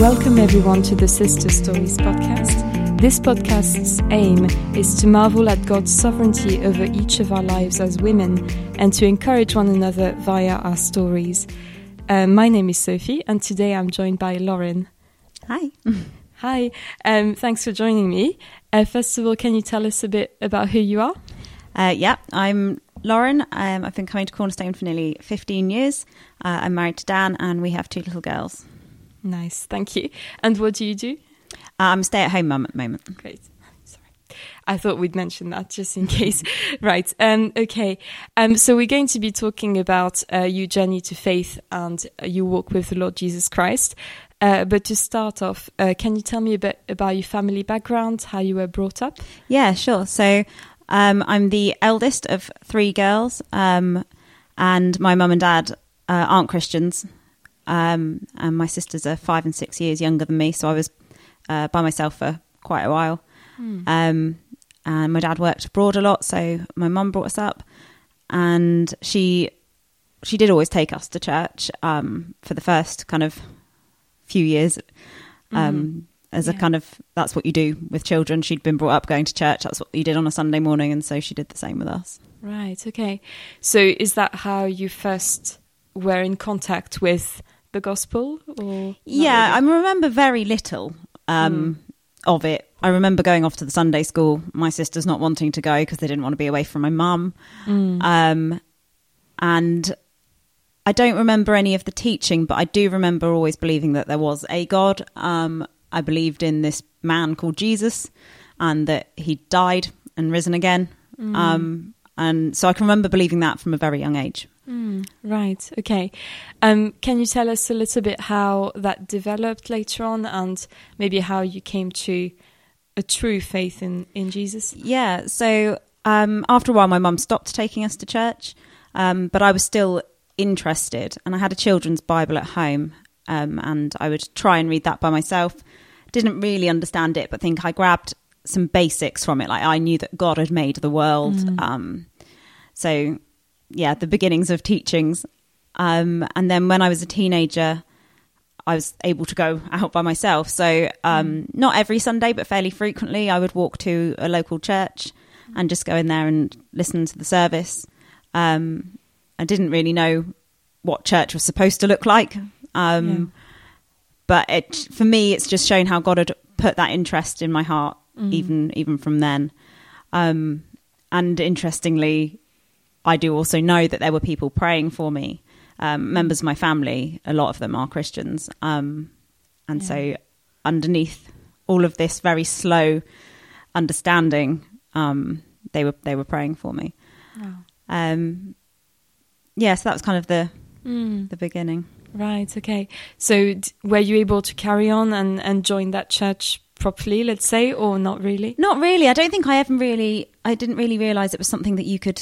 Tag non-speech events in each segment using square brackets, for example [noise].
Welcome everyone to the Sister Stories podcast. This podcast's aim is to marvel at God's sovereignty over each of our lives as women and to encourage one another via our stories. Uh, my name is Sophie, and today I'm joined by Lauren. Hi. [laughs] Hi, um, thanks for joining me. Uh, first of all, can you tell us a bit about who you are? Uh, yeah, I'm Lauren. Um, I've been coming to Cornerstone for nearly 15 years. Uh, I'm married to Dan, and we have two little girls. Nice, thank you. And what do you do? Uh, I'm a stay at home mum at the moment. Great. Sorry. I thought we'd mention that just in [laughs] case. right. Um, okay. Um, so we're going to be talking about uh, your journey to faith and uh, your walk with the Lord Jesus Christ. Uh, but to start off, uh, can you tell me a bit about your family background, how you were brought up? Yeah, sure. So um, I'm the eldest of three girls, um, and my mum and dad uh, aren't Christians. Um, and my sisters are five and six years younger than me, so I was uh, by myself for quite a while. Um, and my dad worked abroad a lot, so my mum brought us up, and she she did always take us to church um, for the first kind of few years. Um, As a kind of that's what you do with children. She'd been brought up going to church. That's what you did on a Sunday morning, and so she did the same with us. Right. Okay. So is that how you first were in contact with the gospel? Or Yeah, really? I remember very little um, of it. I remember going off to the Sunday school. My sisters not wanting to go because they didn't want to be away from my mum. Um, and I don't remember any of the teaching, but I do remember always believing that there was a God. Um, I believed in this man called Jesus and that he died and risen again. Um, and so I can remember believing that from a very young age. Right. Okay. Um, can you tell us a little bit how that developed later on, and maybe how you came to a true faith in in Jesus? Yeah. So um, after a while, my mum stopped taking us to church, um, but I was still interested, and I had a children's Bible at home, um, and I would try and read that by myself. Didn't really understand it, but think I grabbed some basics from it. Like I knew that God had made the world. Um, so yeah, the beginnings of teachings. Um, and then when I was a teenager, I was able to go out by myself. So um, not every Sunday, but fairly frequently, I would walk to a local church and just go in there and listen to the service. Um, I didn't really know what church was supposed to look like, um, but it, for me, it's just shown how God had put that interest in my heart, even even from then. Um, and interestingly, I do also know that there were people praying for me. Um, members of my family, a lot of them are Christians. Um, and so, underneath all of this very slow understanding, um, they were they were praying for me. Um, yeah, so that was kind of the the beginning. Right. Okay. So d- were you able to carry on and and join that church properly? Let's say, or not really? Not really. I don't think I ever really. I didn't really realize it was something that you could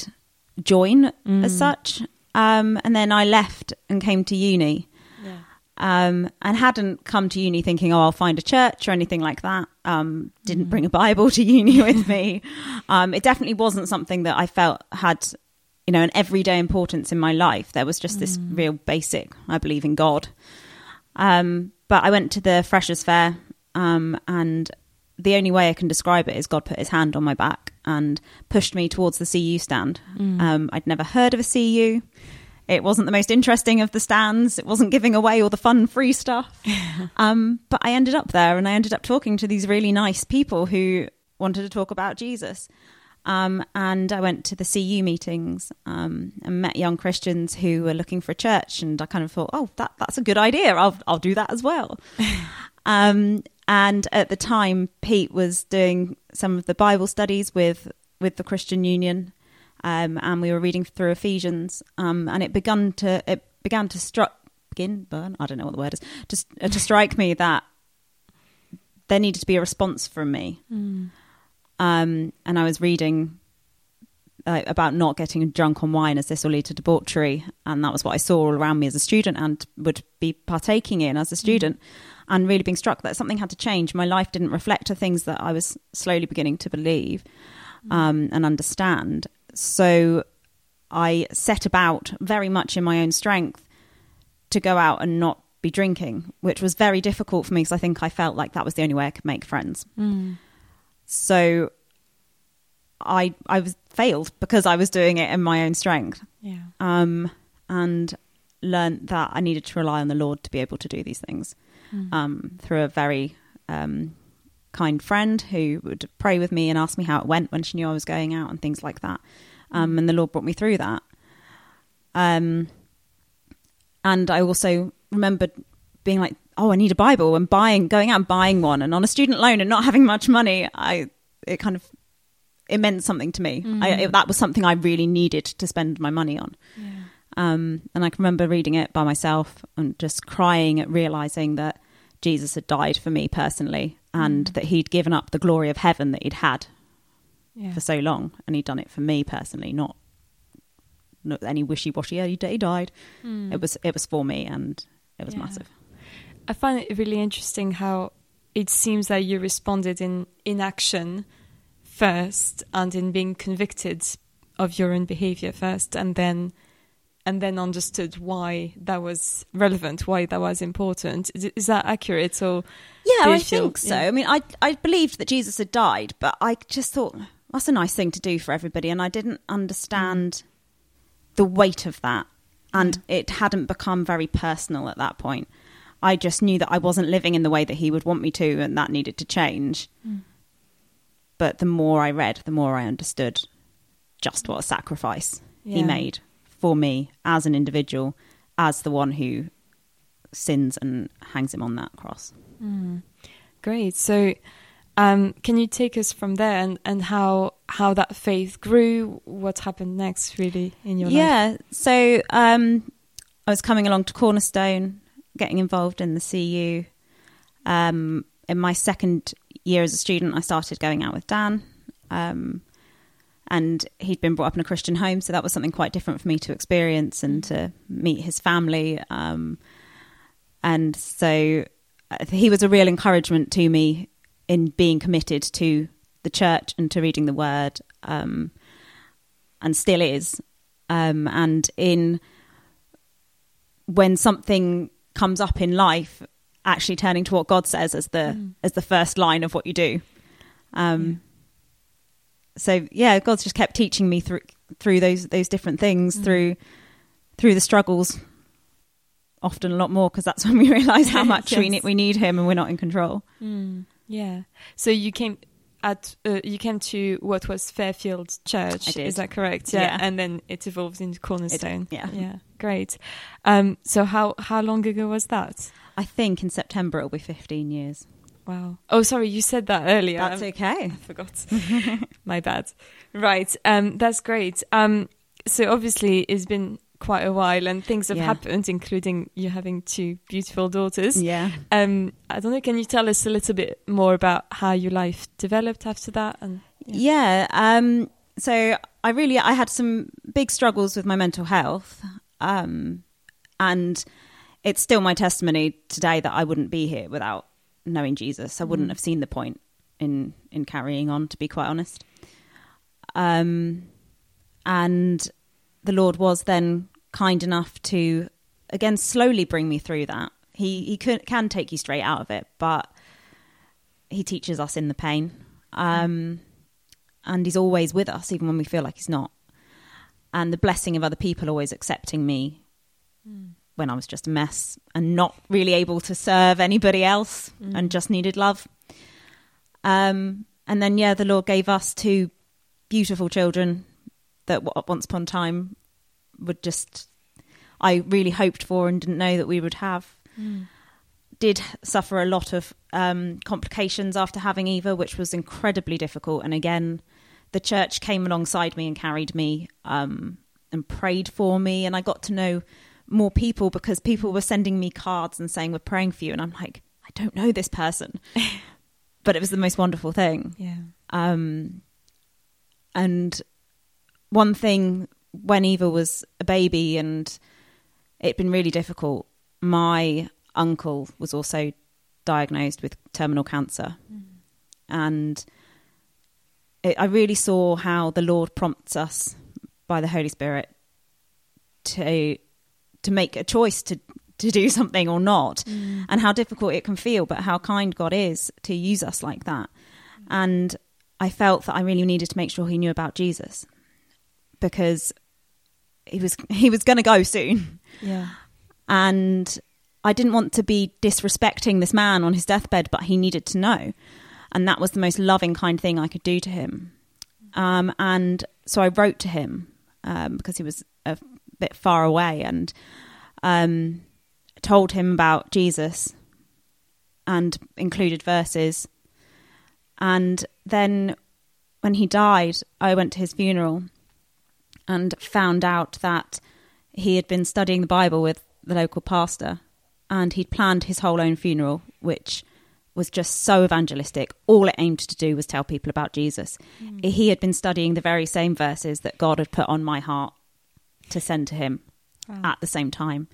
join as such. Um, and then I left and came to uni. Yeah. um, and hadn't come to uni thinking, oh, I'll find a church or anything like that. Um, didn't bring a Bible to uni [laughs] with me. Um, it definitely wasn't something that I felt had, you know, an everyday importance in my life. There was just this real basic, I believe in God. Um, but I went to the Freshers' Fair, um, and the only way I can describe it is God put his hand on my back and pushed me towards the CU stand. Um, I'd never heard of a CU. It wasn't the most interesting of the stands. It wasn't giving away all the fun free stuff. [laughs] um, but I ended up there and I ended up talking to these really nice people who wanted to talk about Jesus. Um, and I went to the CU meetings um, and met young Christians who were looking for a church. And I kind of thought, oh, that, that's a good idea. I'll, I'll do that as well. [laughs] um, and at the time, Pete was doing some of the Bible studies with, with the Christian Union. Um, and we were reading through Ephesians, um, and it began to it began to struck begin burn. I don't know what the word is. Just uh, to strike me that there needed to be a response from me. Um, and I was reading uh, about not getting drunk on wine as this will lead to debauchery, and that was what I saw all around me as a student and would be partaking in as a student, and really being struck that something had to change. My life didn't reflect the things that I was slowly beginning to believe um, and understand. So I set about very much in my own strength to go out and not be be drinking, which was very difficult for me because I think I felt like that was the only way I could make friends. Mm. So I I was failed because I was doing it in my own strength. Yeah. Um, and learned that I needed to rely on the Lord to be able to do these things. Mm. Um, through a very um, kind friend who would pray with me and ask me how it went when she knew I was going out and things like that. Um, and the Lord brought me through that. Um, and I also remembered being like, "Oh, I need a Bible," and buying, going out and buying one, and on a student loan, and not having much money. I it kind of it meant something to me. I, mm-hmm. it, that was something I really needed to spend my money on. Yeah. Um, and I can remember reading it by myself and just crying at realizing that Jesus had died for me personally and mm. that he'd given up the glory of heaven that he'd had Yeah. for so long and he'd done it for me personally, not not any wishy washy. Yeah, oh, he d- he died. Mm. It was it was for me and it was. Yeah. massive. I find it really interesting how it seems that you responded in inaction first and in being convicted of your own behavior first and then and then understood why that was relevant, why that was important. Is, is that accurate or Yeah, I feel- think so. yeah. I mean, I I believed that Jesus had died, but I just thought that's a nice thing to do for everybody, and I didn't understand mm. the weight of that, and it hadn't become very personal at that point. I just knew that I wasn't living in the way that he would want me to, and that needed to change. Mm. But the more I read, the more I understood just what a sacrifice he made for me as an individual, as the one who sins and hangs him on that cross. Great. So, um, can you take us from there and, and how how that faith grew? What happened next, really, in your life? yeah so um i was coming along to cornerstone getting involved in the cu um in my second year as a student i started going out with dan um and he'd been brought up in a christian home so that was something quite different for me to experience and to meet his family um and so uh, he was a real encouragement to me in being committed to the church and to reading the word um and still is. Um, and in when something comes up in life, actually turning to what God says as the as the first line of what you do. Um, So yeah, God's just kept teaching me through through those those different things through through the struggles. Often a lot more because that's [laughs] when we realize how [laughs] much we need we need Him and we're not in control. Mm, yeah. So you came at uh, you came to what was Fairfield Church. I did. Is that correct? Yeah. Yeah. And then it evolved into Cornerstone. yeah. Yeah. Great. Um, so how how long ago was that? I think in September it'll be 15 years. Wow. Oh, sorry, you said that earlier. That's okay. [laughs] I forgot. [laughs] My bad. Right. Um, that's great. Um, so obviously it's been quite a while and things have Yeah. happened, including you having two beautiful daughters. Yeah. Um, I don't know. Can you tell us a little bit more about how your life developed after that? And Yeah. Um, so I really I had some big struggles with my mental health, um, and it's still my testimony today that I wouldn't be here without knowing Jesus. I wouldn't have seen the point in in carrying on, to be quite honest. Um, and the Lord was then kind enough to again slowly bring me through that. He he can, can take you straight out of it, but he teaches us in the pain. Um, and he's always with us, even when we feel like he's not. And the blessing of other people always accepting me when I was just a mess and not really able to serve anybody else and just needed love. Um, and then, yeah, the Lord gave us two beautiful children that once upon a time would just, I really hoped for and didn't know that we would have. Did suffer a lot of um, complications after having Eva, which was incredibly difficult. And again, the church came alongside me and carried me um, and prayed for me. And I got to know more people because people were sending me cards and saying, We're praying for you. And I'm like, I don't know this person. [laughs] but it was the most wonderful thing. yeah, Um, and one thing when Eva was a baby and it'd been really difficult, my uncle was also diagnosed with terminal cancer. Mm. And it, I really saw how the Lord prompts us by the Holy Spirit to to make a choice to to do [laughs] something or not, mm. and how difficult it can feel, but how kind God is to use us like that. Mm. And I felt that I really needed to make sure he knew about Jesus because he was he was going to go soon, Yeah. and I didn't want to be disrespecting this man on his deathbed, but he needed to know, and that was the most loving, kind thing I could do to him. Um, and so I wrote to him um, because he was a bit far away, and um, told him about Jesus, and included verses. And then, when he died, I went to his funeral and found out that he had been studying the Bible with the local pastor and he'd planned his whole own funeral, which was just so evangelistic. All it aimed to do was tell people about Jesus. He had been studying the very same verses that God had put on my heart to send to him Wow. at the same time.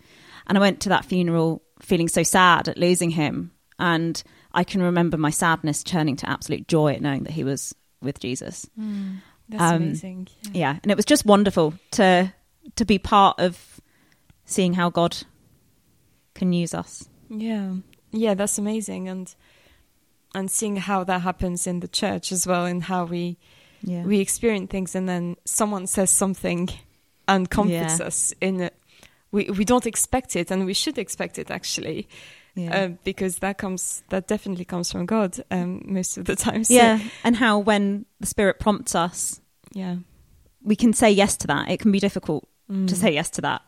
And I went to that funeral feeling so sad at losing him. And I can remember my sadness turning to absolute joy at knowing that he was with Jesus. Mm. That's Um, amazing. Yeah. Yeah, and it was just wonderful to to be part of seeing how God can use us. Yeah, yeah, that's amazing, and and seeing how that happens in the church as well, and how we Yeah, we experience things, and then someone says something and comforts Yeah. us in it. We we don't expect it, and we should expect it actually, yeah. uh, because that comes that definitely comes from God um, most of the [laughs] time. So, yeah, and how when the Spirit prompts us, yeah, we can say yes to that. It can be difficult Mm. to say yes to that,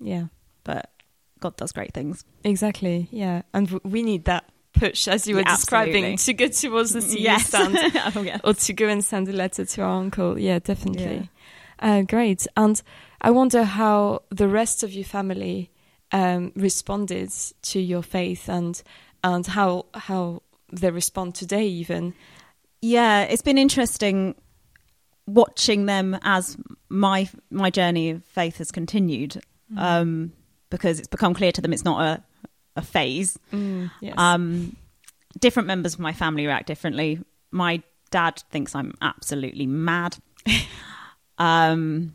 yeah, but God does great things. exactly, yeah, and w- we need that push, as you were Yeah, describing, absolutely. to go towards the [laughs] CU yes, stand. [laughs] oh, yeah. or to go and send a letter to our uncle. Yeah, definitely. Uh, great. And I wonder how the rest of your family um, responded to your faith and and how how they respond today even. yeah, it's been interesting watching them as my my journey of faith has continued, um, because it's become clear to them it's not a a phase. Mm, yes. Um, different members of my family react differently. My dad thinks I'm absolutely mad. [laughs] um,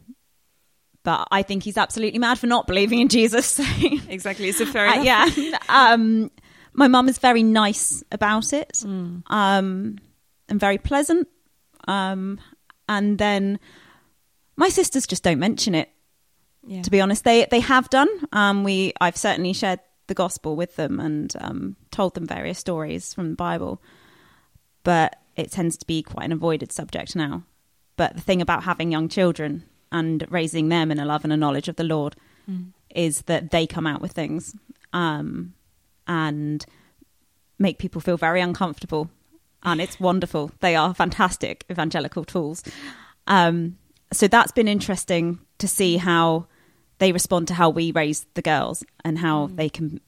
but I think he's absolutely mad for not believing in Jesus. So, exactly. It's a fair uh, yeah. Um, my mum is very nice about it Mm. um, and very pleasant. Um, and then my sisters just don't mention it Yeah. to be honest. They they have done. Um, we I've certainly shared the gospel with them and um, told them various stories from the Bible, but it tends to be quite an avoided subject now. But the thing about having young children and raising them in a love and a knowledge of the Lord Mm. is that they come out with things um, and make people feel very uncomfortable. And it's wonderful. They are fantastic evangelical tools. Um, so that's been interesting to see how they respond to how we raise the girls and how Mm. they can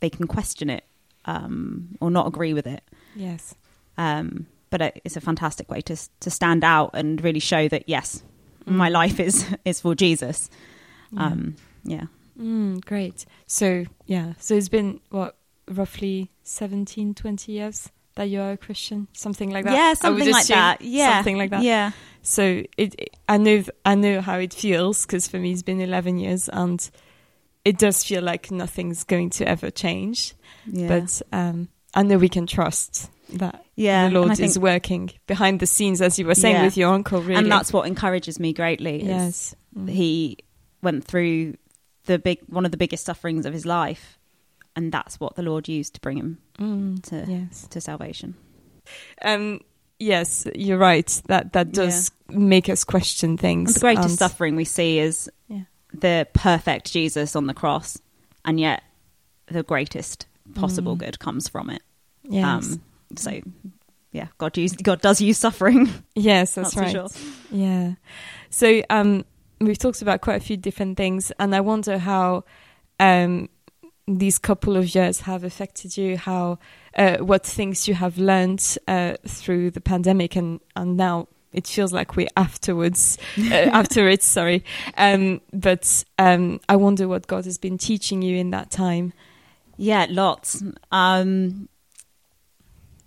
they can question it um, or not agree with it. Yes. Um, but it's a fantastic way to to stand out and really show that yes. My life is [laughs] is for Jesus. Yeah. Um, yeah. Mm, great. So yeah. So it's been what roughly 17, 20 years that you're a Christian, something like that. Yeah, something like that. Yeah, something like that. Yeah, So it, it- I know, I know how it feels because for me it's been eleven years, and it does feel like nothing's going to ever change. yeah. But um, I know we can trust that yeah, the Lord I is working behind the scenes, as you were saying Yeah. with your uncle. Really, and that's what encourages me greatly. is yes, Mm. he went through the big one of the biggest sufferings of his life, and that's what the Lord used to bring him Mm, to yes. to salvation. Um, yes, you're right. That that does make us question things. And the greatest and- suffering we see is Yeah. the perfect Jesus on the cross, and yet the greatest possible Mm. good comes from it. Yes, Um, so, yeah, God use God does use suffering. [laughs] yes, that's, that's for right. sure. Yeah. So um, we've talked about quite a few different things, and I wonder how um, these couple of years have affected you. How uh, what things you have learned uh, through the pandemic, and and now it feels like we're afterwards, uh, [laughs] after it. Sorry, um, but um, I wonder what God has been teaching you in that time. Yeah, lots. Um,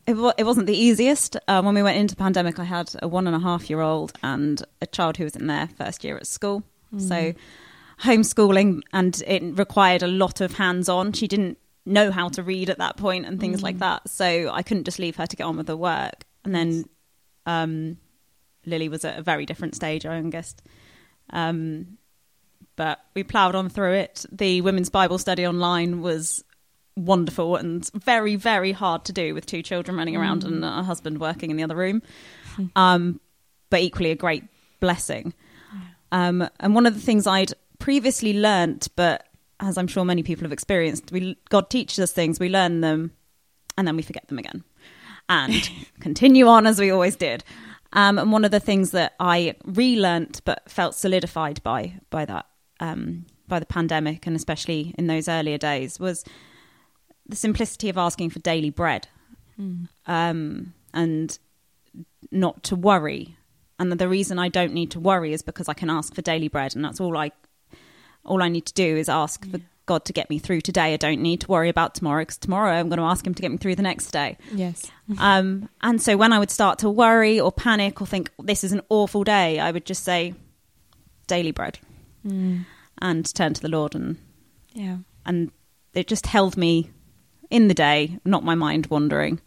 it, wa- it wasn't the easiest. Uh, when we went into pandemic, I had a one and a half year old and a child who was in their first year at school. So homeschooling and it required a lot of hands on. She didn't know how to read at that point and things like that. So I couldn't just leave her to get on with the work. And then um, Lily was at a very different stage, our youngest. Um, but we ploughed on through it. The women's Bible study online was wonderful and very, very hard to do with two children running around and a husband working in the other room. Um, but equally a great blessing. Um, and one of the things I'd previously learnt, but as I'm sure many people have experienced, we God teaches us things, we learn them, and then we forget them again, and [laughs] continue on as we always did. Um, and one of the things that I relearnt but felt solidified by by that um, by the pandemic, and especially in those earlier days, was the simplicity of asking for daily bread, um, and not to worry. And the reason I don't need to worry is because I can ask for daily bread, and that's all I all I need to do is ask for God to get me through today. I don't need to worry about tomorrow because tomorrow I'm going to ask Him to get me through the next day. Yes. [laughs] Um, and so when I would start to worry or panic or think this is an awful day, I would just say daily bread and turn to the Lord, and Yeah. and it just held me in the day, not my mind wandering.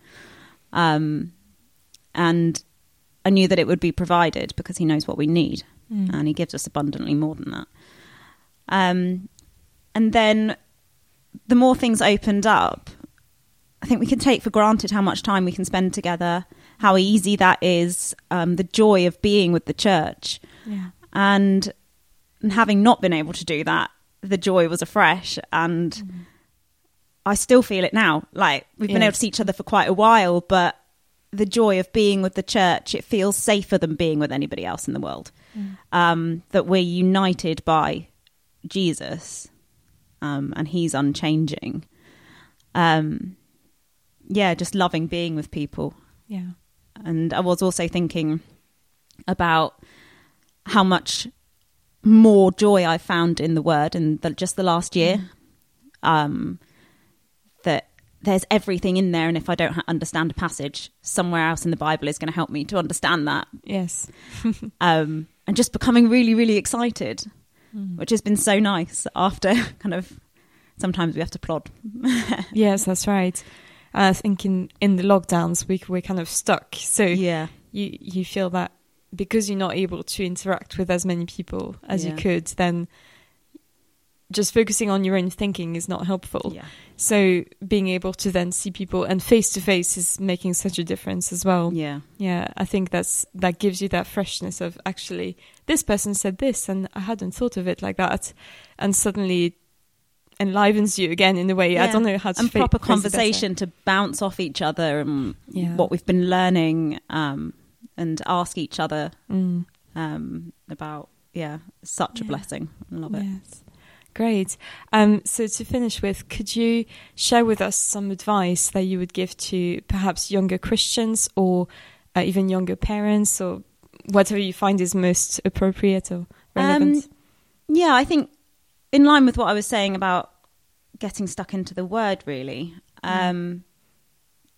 Um, and I knew that it would be provided because He knows what we need, and He gives us abundantly more than that. Um, and then the more things opened up, I think we can take for granted how much time we can spend together, how easy that is, um, the joy of being with the church. Yeah. And, and having not been able to do that, the joy was afresh. And I still feel it now. Like we've been able to see each other for quite a while, but the joy of being with the church, it feels safer than being with anybody else in the world. Um, that we're united by Jesus um, and he's unchanging. Um, yeah, just loving being with people. Yeah. And I was also thinking about how much more joy I found in the word in the, just the last year. Um, that there's everything in there, and if I don't ha- understand a passage, somewhere else in the Bible is going to help me to understand that. Yes. [laughs] Um, and just becoming really, really excited, Hmm. which has been so nice after [laughs] kind of sometimes we have to plod. [laughs] yes, that's right. I think in, in the lockdowns we we're kind of stuck. So Yeah. you you feel that because you're not able to interact with as many people as you could, then just focusing on your own thinking is not helpful. Yeah. So being able to then see people and face to face is making such a difference as well. Yeah. Yeah, I think that's that gives you that freshness of actually this person said this and I hadn't thought of it like that, and suddenly enlivens you again in a way I don't know how to and proper phrase it better. conversation to bounce off each other and Yeah. what we've been learning um, and ask each other Mm. um, about. Yeah, such a blessing. I love it. Yes. Great. Um, so to finish with, could you share with us some advice that you would give to perhaps younger Christians or uh, even younger parents or whatever you find is most appropriate or relevant? Um, Yeah, I think in line with what I was saying about getting stuck into the word, really, um,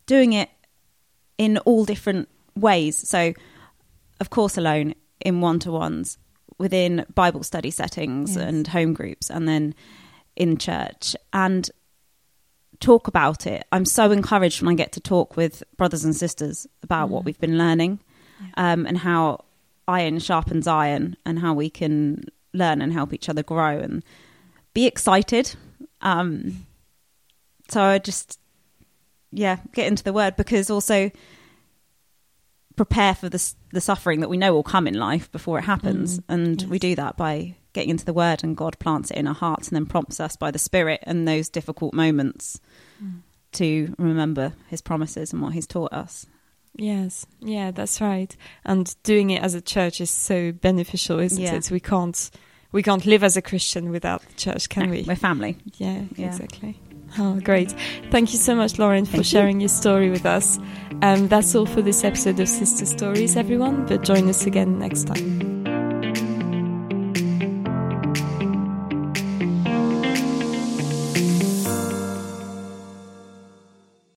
doing it in all different ways. So, of course, alone in one to ones, within Bible study settings Yes. and home groups, and then in church, and talk about it. I'm so encouraged when I get to talk with brothers and sisters about what we've been learning um, and how iron sharpens iron and how we can learn and help each other grow and be excited. Um, so I just, yeah, get into the word because also prepare for the, the suffering that we know will come in life before it happens. Mm, and we do that by getting into the word and God plants it in our hearts and then prompts us by the Spirit and those difficult moments Mm. to remember his promises and what he's taught us. Yes, yeah, that's right. And doing it as a church is so beneficial, isn't Yeah. it? We can't we can't live as a Christian without the church, can No, we? We're family. Yeah, Yeah. exactly. Oh, great. Thank you so much, Lauren, for Thank you. sharing your story with us. Um, that's all for this episode of Sister Stories, everyone, but join us again next time.